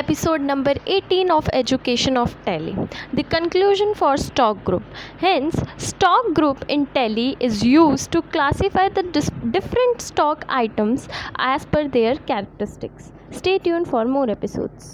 episode number 18 of education of tally. The conclusion for stock group. Hence stock group in tally is used to classify the dis- different stock items as per their characteristics. Stay tuned for more episodes.